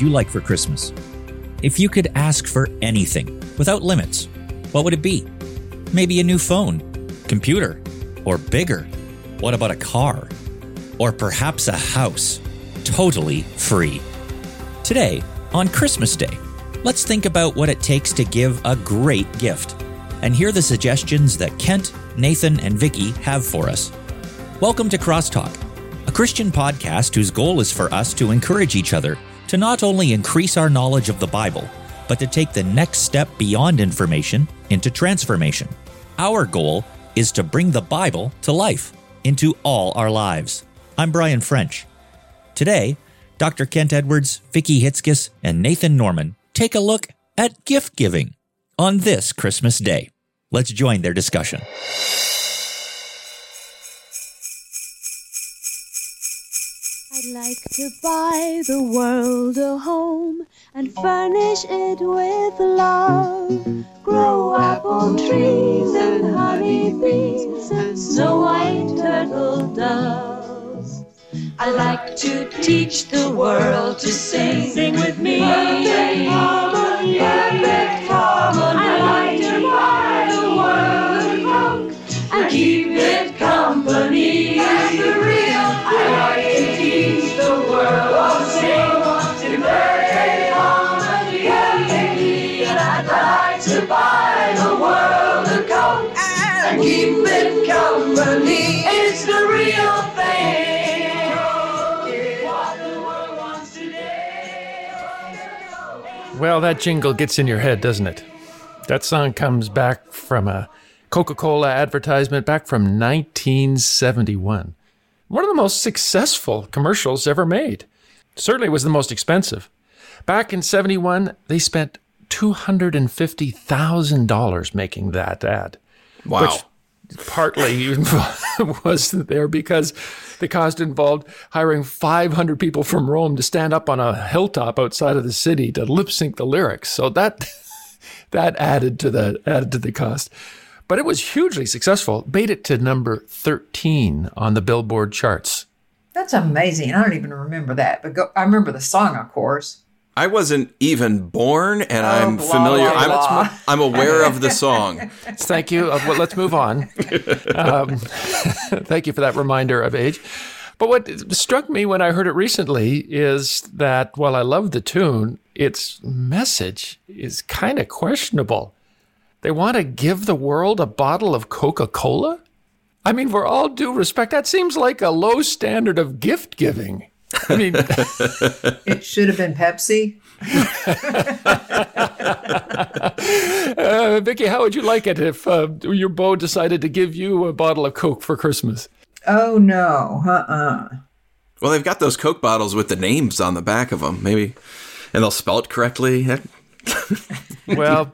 you like for Christmas? If you could ask for anything without limits, what would it be? Maybe a new phone, computer, or bigger. What about a car? Or perhaps a house, totally free. Today, on Christmas Day, let's think about what it takes to give a great gift and hear the suggestions that Kent, Nathan, and Vicki have for us. Welcome to Crosstalk, a Christian podcast whose goal is for us to encourage each other to not only increase our knowledge of the Bible, but to take the next step beyond information into transformation. Our goal is to bring the Bible to life into all our lives. I'm Brian French. Today, Dr. Kent Edwards, Vicki Hitzges, and Nathan Norman take a look at gift giving on this Christmas Day. Let's join their discussion. I'd like to buy the world a home and furnish it with love. Grow apple trees and honey bees and snow white turtle doves. I'd like to teach the world to sing. Sing with me. Perfect harmony. Perfect harmony. Well, that jingle gets in your head, doesn't it? That song comes back from a Coca Cola advertisement back from 1971. One of the most successful commercials ever made. Certainly was the most expensive. Back in 71, they spent $250,000 making that ad. Wow. Which partly was there because the cost involved hiring 500 people from Rome to stand up on a hilltop outside of the city to lip sync the lyrics. So that that added to the added to the cost. But it was hugely successful. Made it to number 13 on the Billboard charts. That's amazing. I don't even remember that, but go, I remember the song, of course. I wasn't even born, and I'm blah, familiar. blah, I'm, blah. I'm aware of the song. Thank you. Uh, well, let's move on. Um, thank you for that reminder of age. But what struck me when I heard it recently is that while I love the tune, its message is kind of questionable. They want to give the world a bottle of Coca Cola? I mean, for all due respect, that seems like a low standard of gift giving. I mean, It should have been Pepsi. uh, Vicki, how would you like it if uh, your beau decided to give you a bottle of Coke for Christmas? Oh no, uh-uh. Well, they've got those Coke bottles with the names on the back of them, maybe, and they'll spell it correctly. Well,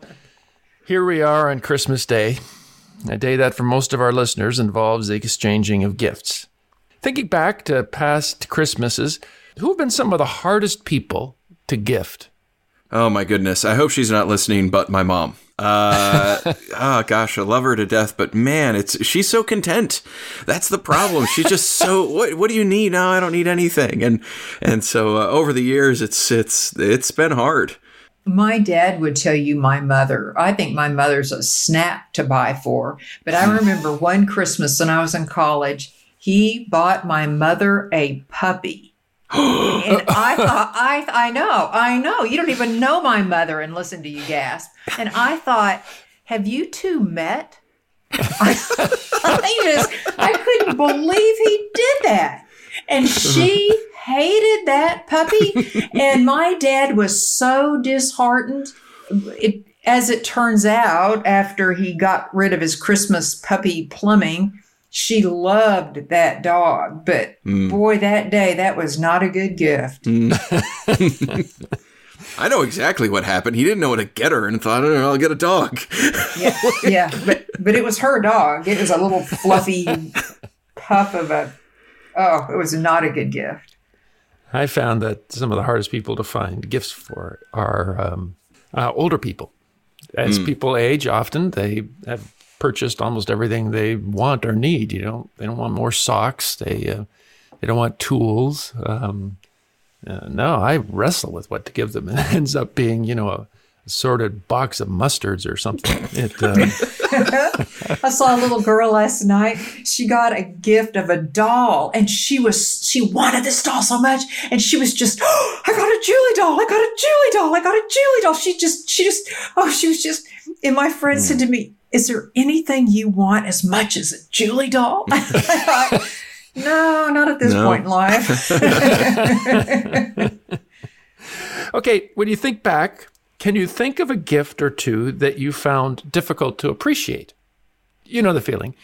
here we are on Christmas Day, a day that for most of our listeners involves the exchanging of gifts. Thinking back to past Christmases, who have been some of the hardest people to gift? Oh my goodness! I hope she's not listening, but my mom. Uh, oh gosh, I love her to death, but man, it's she's so content. That's the problem. She's just so. What What do you need? No, I don't need anything. And and so uh, over the years, it's it's it's been hard. My dad would tell you my mother. I think my mother's a snap to buy for. But I remember one Christmas when I was in college, he bought my mother a puppy. and I thought, I, I know, I know. You don't even know my mother and listen to you gasp. And I thought, have you two met? I, I just, I couldn't believe he did that. And she hated that puppy. And my dad was so disheartened. It, as it turns out, after he got rid of his Christmas puppy plumbing, she loved that dog. But boy, that day, that was not a good gift. I know exactly what happened. He didn't know how to get her and thought, oh, I'll get a dog. Yeah, yeah, but but it was her dog. It was a little fluffy puff of a. Oh, it was not a good gift. I found that some of the hardest people to find gifts for are um, uh, older people. As people age, often they have purchased almost everything they want or need. You know, they don't want more socks. They uh, they don't want tools. Um, Uh, no, I wrestle with what to give them, and it ends up being, you know, a assorted box of mustards or something. It, uh, I saw a little girl last night. She got a gift of a doll, and she was she wanted this doll so much, and she was just, oh, I got a Julie doll, I got a Julie doll, I got a Julie doll. She just, she just, oh, she was just. And my friend said to me, "Is there anything you want as much as a Julie doll?" Thought, no, not at this No. point in life. okay, when you think back, can you think of a gift or two that you found difficult to appreciate? You know the feeling.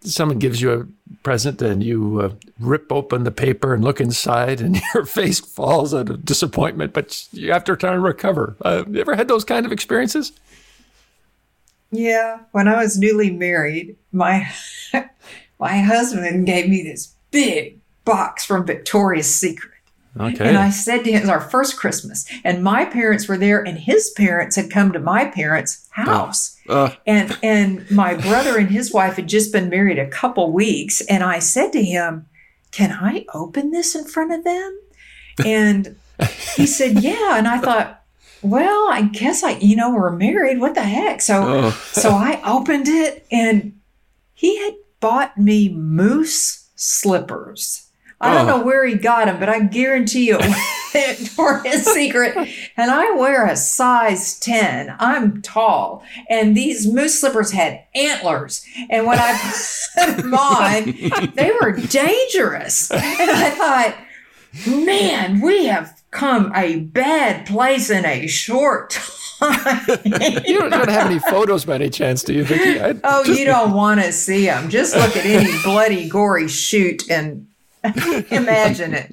Someone gives you a present and you uh, rip open the paper and look inside, and your face falls out of disappointment, but you have to try and recover. Uh, you ever had those kind of experiences? Yeah, when I was newly married, my my husband gave me this big box from Victoria's Secret. Okay. And I said to him, it was our first Christmas, and my parents were there, and his parents had come to my parents' house. Uh, And and my brother and his wife had just been married a couple weeks, and I said to him, Can I open this in front of them? And he said, Yeah. And I thought, well, I guess I, you know, we're married. What the heck? So oh, so I opened it and he had bought me moose slippers. I don't Oh. know where he got them, but I guarantee you it was Victoria's Secret. And I wear a size 10. I'm tall. And these moose slippers had antlers. And when I put them on, they were dangerous. And I thought, man, we have come a bad place in a short time. you don't, don't have any photos by any chance, do you, Vicki? I, Oh, you don't want to see them. Just look at any bloody, gory shoot and imagine it.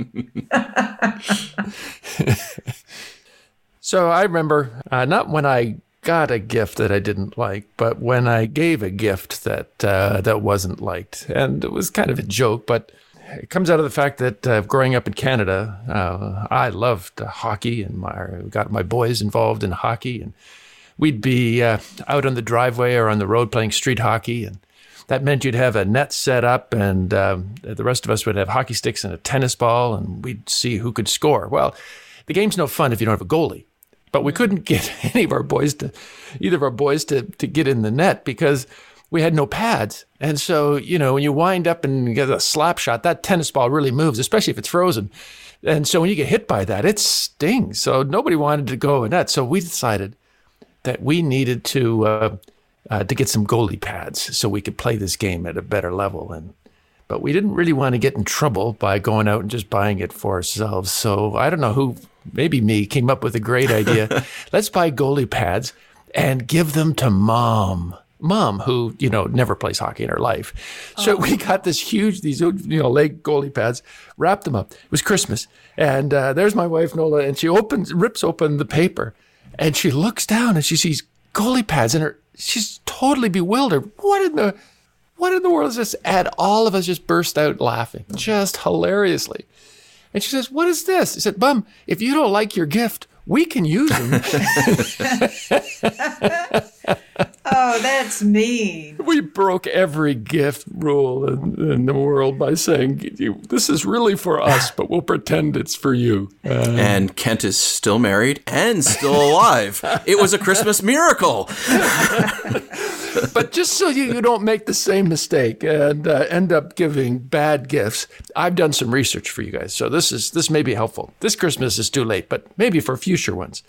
So I remember uh, not when I got a gift that I didn't like, but when I gave a gift that uh, that wasn't liked, and it was kind of a joke, but it comes out of the fact that uh, growing up in Canada, uh, I loved hockey, and my got my boys involved in hockey, and we'd be uh, out on the driveway or on the road playing street hockey, and that meant you'd have a net set up, and um, the rest of us would have hockey sticks and a tennis ball, and we'd see who could score. Well, the game's no fun if you don't have a goalie. But we couldn't get any of our boys to, either of our boys to, to get in the net because we had no pads. And so, you know, when you wind up and get a slap shot, that tennis ball really moves, especially if it's frozen. And so when you get hit by that, it stings. So nobody wanted to go in that. So we decided that we needed to uh, uh, to get some goalie pads so we could play this game at a better level. And but we didn't really want to get in trouble by going out and just buying it for ourselves. So I don't know who, maybe me, came up with a great idea. Let's buy goalie pads and give them to mom. Mom, who you know never plays hockey in her life, so we got this huge these you know leg goalie pads, wrapped them up. It was Christmas, and uh, there's my wife Nola, and she opens rips open the paper, and she looks down and she sees goalie pads, and her she's totally bewildered. What in the what in the world is this? And all of us just burst out laughing, just hilariously. And she says, What is this? I said, Bum, if you don't like your gift, we can use them. That's mean. we broke every gift rule in, in the world by saying, This is really for us, but we'll pretend it's for you. Uh, and Kent is still married and still alive. it was a Christmas miracle. but just so you, you don't make the same mistake and uh, end up giving bad gifts, I've done some research for you guys. So this is this may be helpful. This Christmas is too late, but maybe for future ones.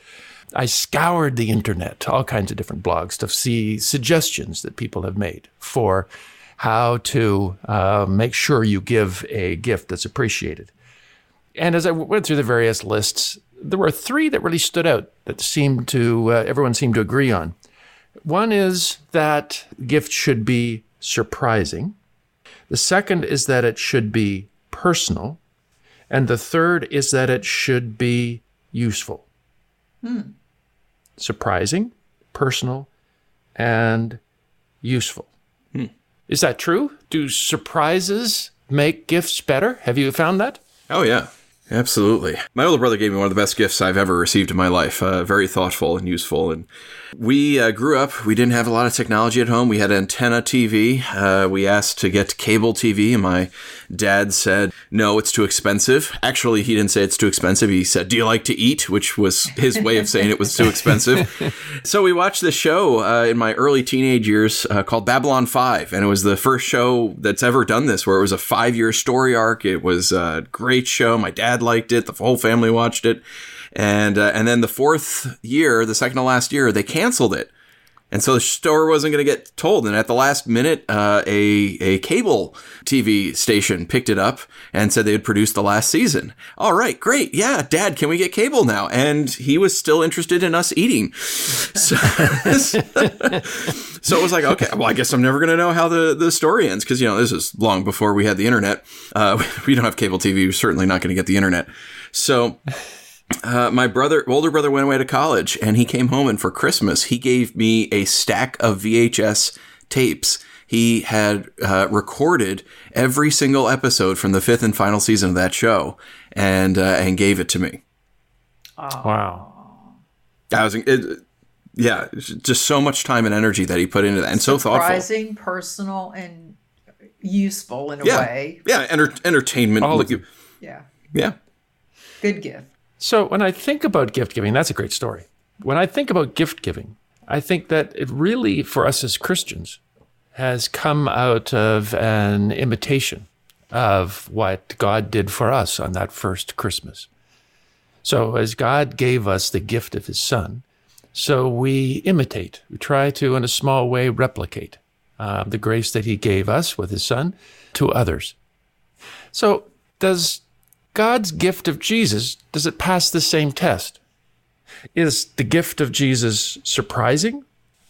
I scoured the internet, all kinds of different blogs, to see suggestions that people have made for how to uh, make sure you give a gift that's appreciated. And as I went through the various lists, there were three that really stood out that seemed to uh, everyone seemed to agree on. One is that gift should be surprising. The second is that it should be personal. And the third is that it should be useful. Surprising, personal, and useful. Hmm. Is that true? Do surprises make gifts better? Have you found that? Oh yeah. Absolutely. My older brother gave me one of the best gifts I've ever received in my life. Uh, very thoughtful and useful. And we uh, grew up, we didn't have a lot of technology at home. We had antenna TV. Uh, we asked to get cable TV, and my dad said, no, it's too expensive. Actually, he didn't say it's too expensive. He said, do you like to eat? Which was his way of saying it was too expensive. so we watched this show uh, in my early teenage years uh, called Babylon 5. And it was the first show that's ever done this, where it was a five year story arc. It was a great show. My dad liked it, the whole family watched it. And, uh, and then the fourth year, the second to last year, they canceled it. And so the story wasn't going to get told. And at the last minute, uh, a, a cable TV station picked it up and said they had produced the last season. All right, great. Yeah, dad, can we get cable now? And he was still interested in us eating. So, so it was like, okay, well, I guess I'm never going to know how the, the story ends because, you know, this is long before we had the internet. Uh, we don't have cable TV. We're certainly not going to get the internet. So uh, my brother, older brother, went away to college, and he came home, and for Christmas, he gave me a stack of VHS tapes. He had uh, recorded every single episode from the fifth and final season of that show, and uh, and gave it to me. Wow. I was, it, yeah, just so much time and energy that he put into that, and so thoughtful. Surprising, personal, and useful in a Yeah, way. yeah, enter, entertainment. All of like. Yeah. yeah, Good gift. So when I think about gift giving, that's a great story. When I think about gift giving, I think that it really, for us as Christians, has come out of an imitation of what God did for us on that first Christmas. So as God gave us the gift of his son, so we imitate, we try to, in a small way, replicate uh, the grace that he gave us with his son to others. So does God's gift of Jesus, does it pass the same test? Is the gift of Jesus surprising?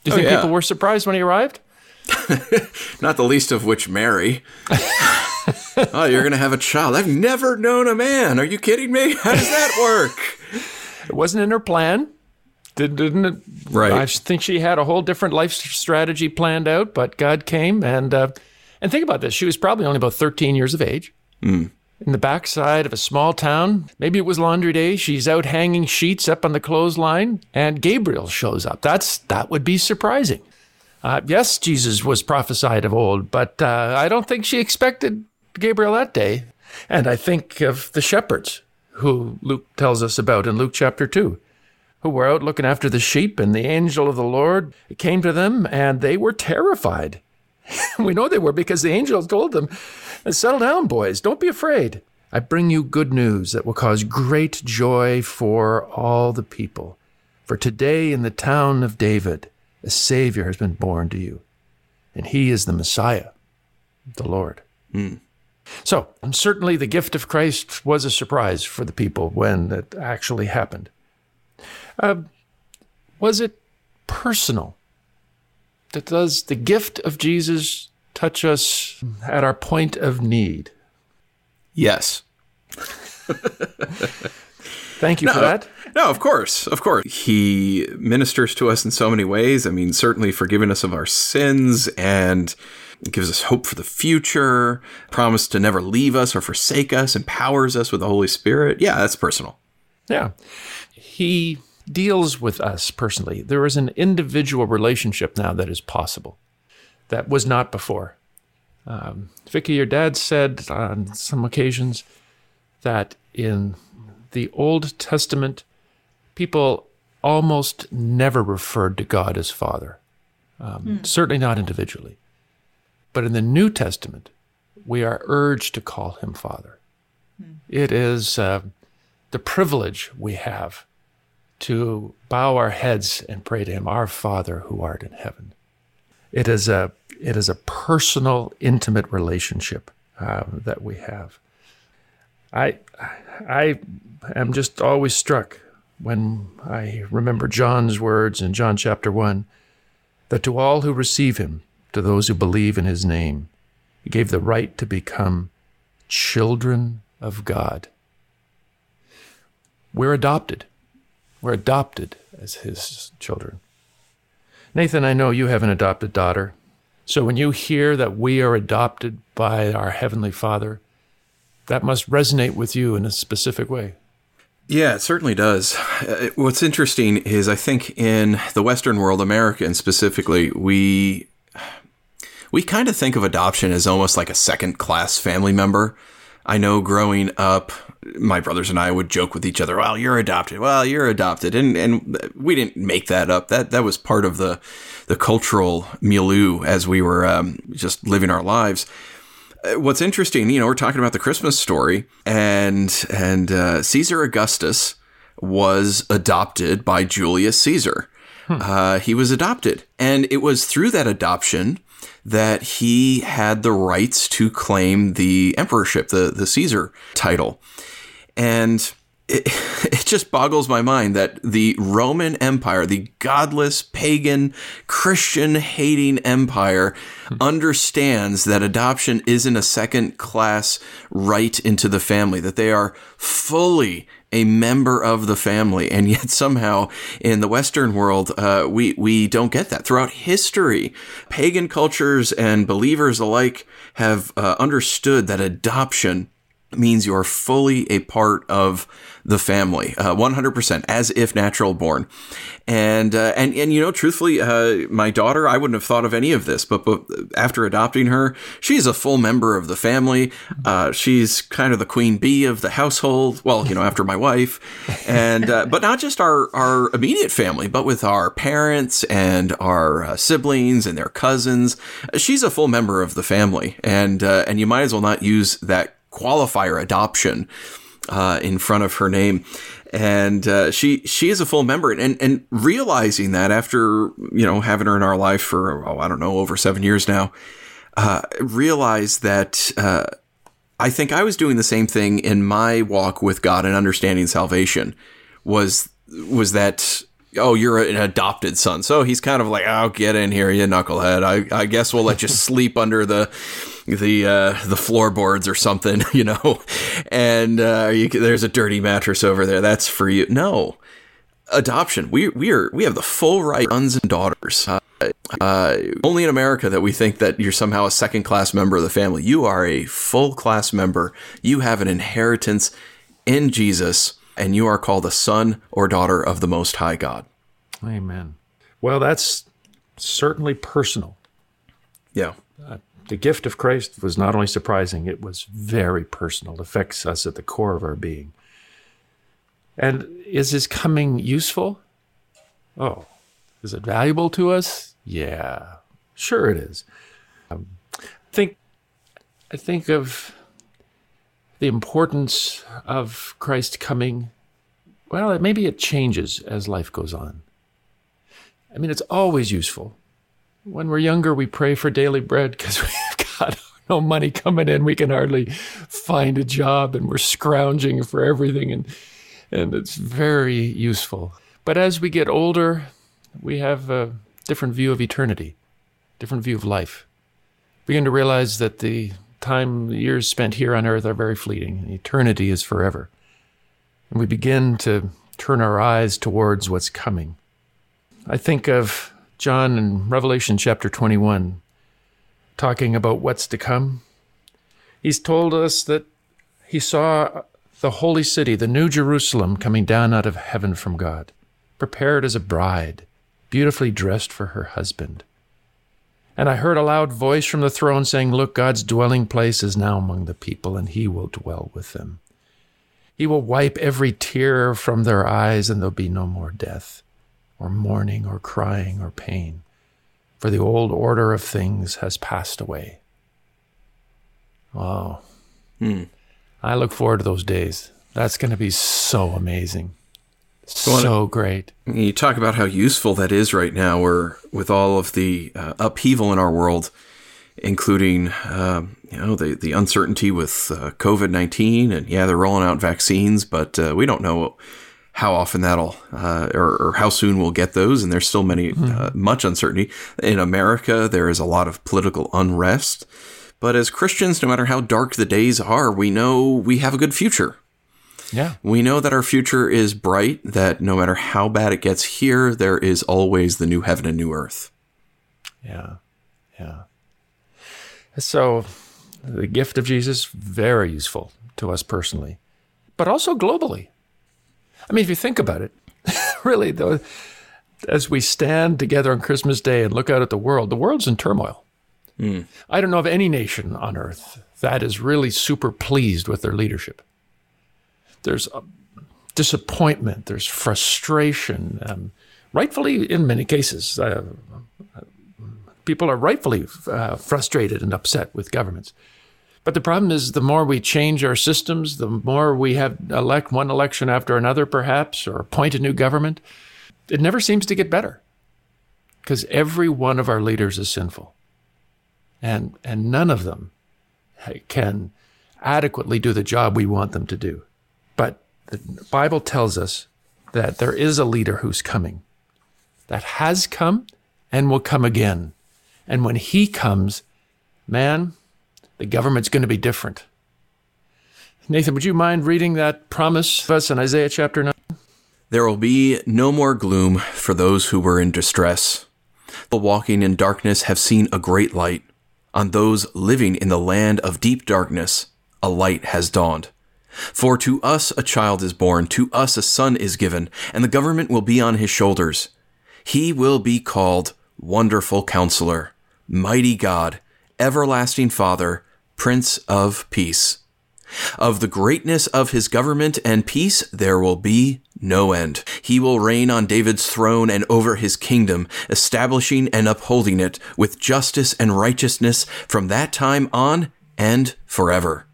Do you Oh, think yeah. people were surprised when he arrived? not the least of which Mary. oh, you're gonna have a child. I've never known a man. Are you kidding me? How does that work? It wasn't in her plan. Did- Didn't it? Right. I think she had a whole different life strategy planned out, but God came and uh, and think about this. She was probably only about 13 years of age. In the backside of a small town, maybe it was laundry day. She's out hanging sheets up on the clothesline, and Gabriel shows up. That's that would be surprising. Uh, yes, Jesus was prophesied of old, but uh, I don't think she expected Gabriel that day. And I think of the shepherds who Luke tells us about in Luke chapter 2, who were out looking after the sheep, and the angel of the Lord came to them, and they were terrified. we know they were because the angel told them, Settle down, boys, don't be afraid. I bring you good news that will cause great joy for all the people. For today in the town of David, a Savior has been born to you, and he is the Messiah, the Lord. So, certainly the gift of Christ was a surprise for the people when it actually happened. Uh, was it personal? That does the gift of Jesus touch us at our point of need? Yes. Thank you for that. No, of course, of course. He ministers to us in so many ways. I mean, certainly forgiving us of our sins and gives us hope for the future, promise to never leave us or forsake us, empowers us with the Holy Spirit. Yeah, that's personal. Yeah. He deals with us personally. There is an individual relationship now that is possible that was not before. Um, Vicki, your dad said on some occasions that in the Old Testament, people almost never referred to God as Father, um, certainly not individually. But in the New Testament, we are urged to call him Father. It is uh, the privilege we have to bow our heads and pray to him, Our Father who art in heaven. It is a it is a personal, intimate relationship uh, that we have. I I am just always struck when I remember John's words in John chapter one, that to all who receive him, to those who believe in his name, he gave the right to become children of God. We're adopted. We're adopted as his children. Nathan, I know you have an adopted daughter. So when you hear that we are adopted by our Heavenly Father, that must resonate with you in a specific way. Yeah, it certainly does. Uh, what's interesting is I think in the Western world, America and specifically, we we kind of think of adoption as almost like a second class family member. I know growing up, my brothers and I would joke with each other, "Well, you're adopted. Well, you're adopted," and and we didn't make that up. That that was part of the the cultural milieu as we were um, just living our lives. Uh, what's interesting, you know, we're talking about the Christmas story, and and uh, Caesar Augustus was adopted by Julius Caesar. Hmm. Uh, he was adopted, and it was through that adoption that he had the rights to claim the emperorship, the the Caesar title, and it, it just boggles my mind that the Roman Empire, the godless, pagan, Christian hating empire, understands that adoption isn't a second class right into the family, that they are fully a member of the family. And yet somehow in the Western world, uh, we, we don't get that. Throughout history, pagan cultures and believers alike have uh, understood that adoption means you are fully a part of the family, uh, 100%, as if natural born. And, uh, and, and, you know, truthfully, uh, my daughter, I wouldn't have thought of any of this, but, but after adopting her, she's a full member of the family. Uh, she's kind of the queen bee of the household. Well, you know, after my wife. And, uh, but not just our, our immediate family, but with our parents and our uh, siblings and their cousins. She's a full member of the family. And, and you might as well not use that qualifier adoption uh, in front of her name, and uh, she she is a full member, and and realizing that after you know having her in our life for oh I don't know over seven years now, uh, realize that. Uh, I think I was doing the same thing in my walk with God and understanding salvation. Was was that oh, you're an adopted son. So he's kind of like, oh, get in here, you knucklehead. I, I guess we'll let you sleep under the the uh, the floorboards or something, you know. And uh, you, there's a dirty mattress over there. That's for you. No, adoption. We we are we have the full right sons and daughters. Uh, uh, only in America that we think that you're somehow a second class member of the family. You are a full class member. You have an inheritance in Jesus and you are called a son or daughter of the Most High God. Amen. Well, that's certainly personal. Yeah. Uh, the gift of Christ was not only surprising, it was very personal, it affects us at the core of our being. And is his coming useful? Oh, is it valuable to us? Yeah, sure it is. Um, think I think of the importance of Christ coming, well, maybe it changes as life goes on. I mean, it's always useful. When we're younger, we pray for daily bread because we've got no money coming in. We can hardly find a job and we're scrounging for everything. And, and it's very useful. But as we get older, we have a different view of eternity, different view of life. Begin to realize that the time, the years spent here on earth are very fleeting, and eternity is forever. And we begin to turn our eyes towards what's coming. I think of John in Revelation chapter 21 talking about what's to come. He's told us that he saw the holy city, the new Jerusalem, coming down out of heaven from God, prepared as a bride, beautifully dressed for her husband. And I heard a loud voice from the throne saying, Look, God's dwelling place is now among the people, and he will dwell with them. He will wipe every tear from their eyes, and there'll be no more death, or mourning, or crying, or pain, for the old order of things has passed away. Oh, hmm. I look forward to those days. That's going to be so amazing. So great. You talk about how useful that is right now, where with all of the uh, upheaval in our world, including um, you know the the uncertainty with uh, COVID nineteen, and yeah, they're rolling out vaccines, but uh, we don't know how often that'll uh, or, or, how soon we'll get those, and there's still many mm-hmm. much uncertainty in America. There is a lot of political unrest, but as Christians, no matter how dark the days are, we know we have a good future yeah. We know that our future is bright, that no matter how bad it gets here, there is always the new heaven and new earth. Yeah. Yeah. So the gift of Jesus, very useful. to us personally, but also globally. I mean, if you think about it, really, though, as we stand together on Christmas Day and look out at the world, the world's in turmoil. I don't know of any nation on earth that is really super pleased with their leadership. There's uh, disappointment, there's frustration, um, rightfully, in many cases. Uh, people are rightfully uh, frustrated and upset with governments. But the problem is, the more we change our systems, the more we have elect one election after another, perhaps, or appoint a new government, it never seems to get better because every one of our leaders is sinful. And, and none of them can adequately do the job we want them to do. But the Bible tells us that there is a leader who's coming, that has come and will come again. And when he comes, man, the government's going to be different. Nathan, would you mind reading that promise of us in Isaiah chapter 9? There will be no more gloom for those who were in distress. The walking in darkness have seen a great light. On those living in the land of deep darkness, a light has dawned. For to us a child is born, to us a son is given, and the government will be on his shoulders. He will be called Wonderful Counselor, Mighty God, Everlasting Father, Prince of Peace. Of the greatness of his government and peace there will be no end. He will reign on David's throne and over his kingdom, establishing and upholding it with justice and righteousness from that time on and forever.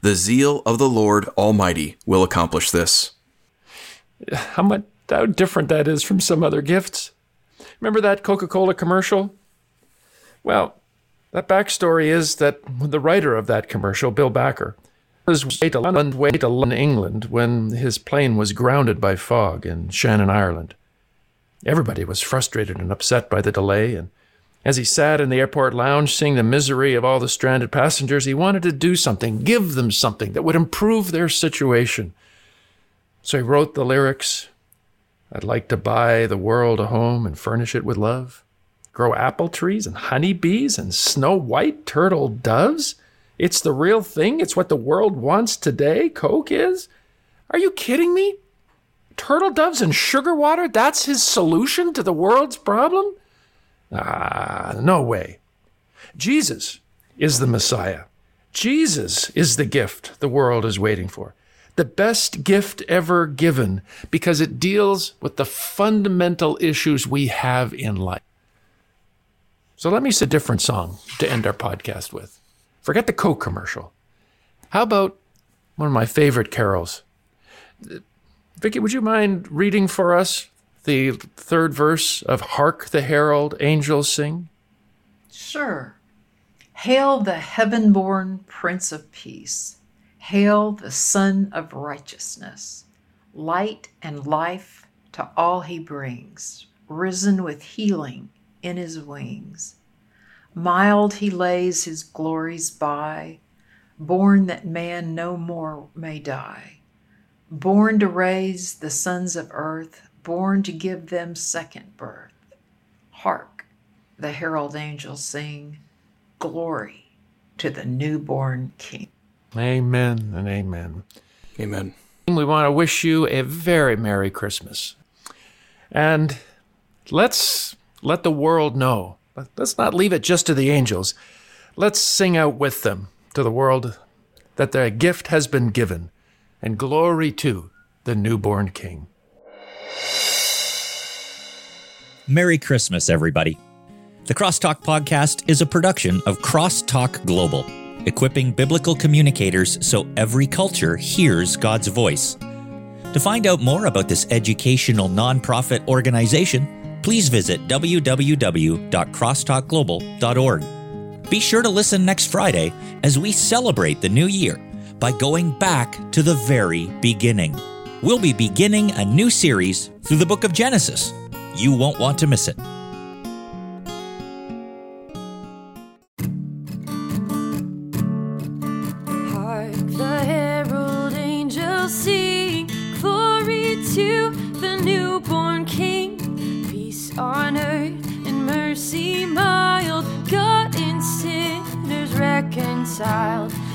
The zeal of the Lord Almighty will accomplish this. How much how different that is from some other gifts. Remember that Coca-Cola commercial? Well, that backstory is that the writer of that commercial, Bill Backer, was way to London, way to London, England, when his plane was grounded by fog in Shannon, Ireland. Everybody was frustrated and upset by the delay, and as he sat in the airport lounge seeing the misery of all the stranded passengers, he wanted to do something, give them something that would improve their situation. So he wrote the lyrics I'd like to buy the world a home and furnish it with love, grow apple trees and honey bees and snow white turtle doves. It's the real thing. It's what the world wants today. Coke is. Are you kidding me? Turtle doves and sugar water? That's his solution to the world's problem? Ah, no way. Jesus is the Messiah. Jesus is the gift the world is waiting for. The best gift ever given because it deals with the fundamental issues we have in life. So let me use a different song to end our podcast with. Forget the Coke commercial. How about one of my favorite carols? Vicki, would you mind reading for us the third verse of Hark the Herald Angels Sing? Sure. Hail the heaven born Prince of Peace. Hail the Sun of Righteousness. Light and life to all he brings, risen with healing in his wings. Mild he lays his glories by, born that man no more may die. Born to raise the sons of earth, born to give them second birth. Hark, the herald angels sing, Glory to the newborn King. Amen and amen. Amen. We want to wish you a very Merry Christmas. And let's let the world know. Let's not leave it just to the angels. Let's sing out with them to the world that their gift has been given, and glory to the newborn King. Merry Christmas, everybody. The Crosstalk Podcast is a production of Crosstalk Global, equipping biblical communicators so every culture hears God's voice. To find out more about this educational nonprofit organization, please visit www.crosstalkglobal.org. Be sure to listen next Friday as we celebrate the new year by going back to the very beginning. We'll be beginning a new series through the book of Genesis. You won't want to miss it. Reconciled.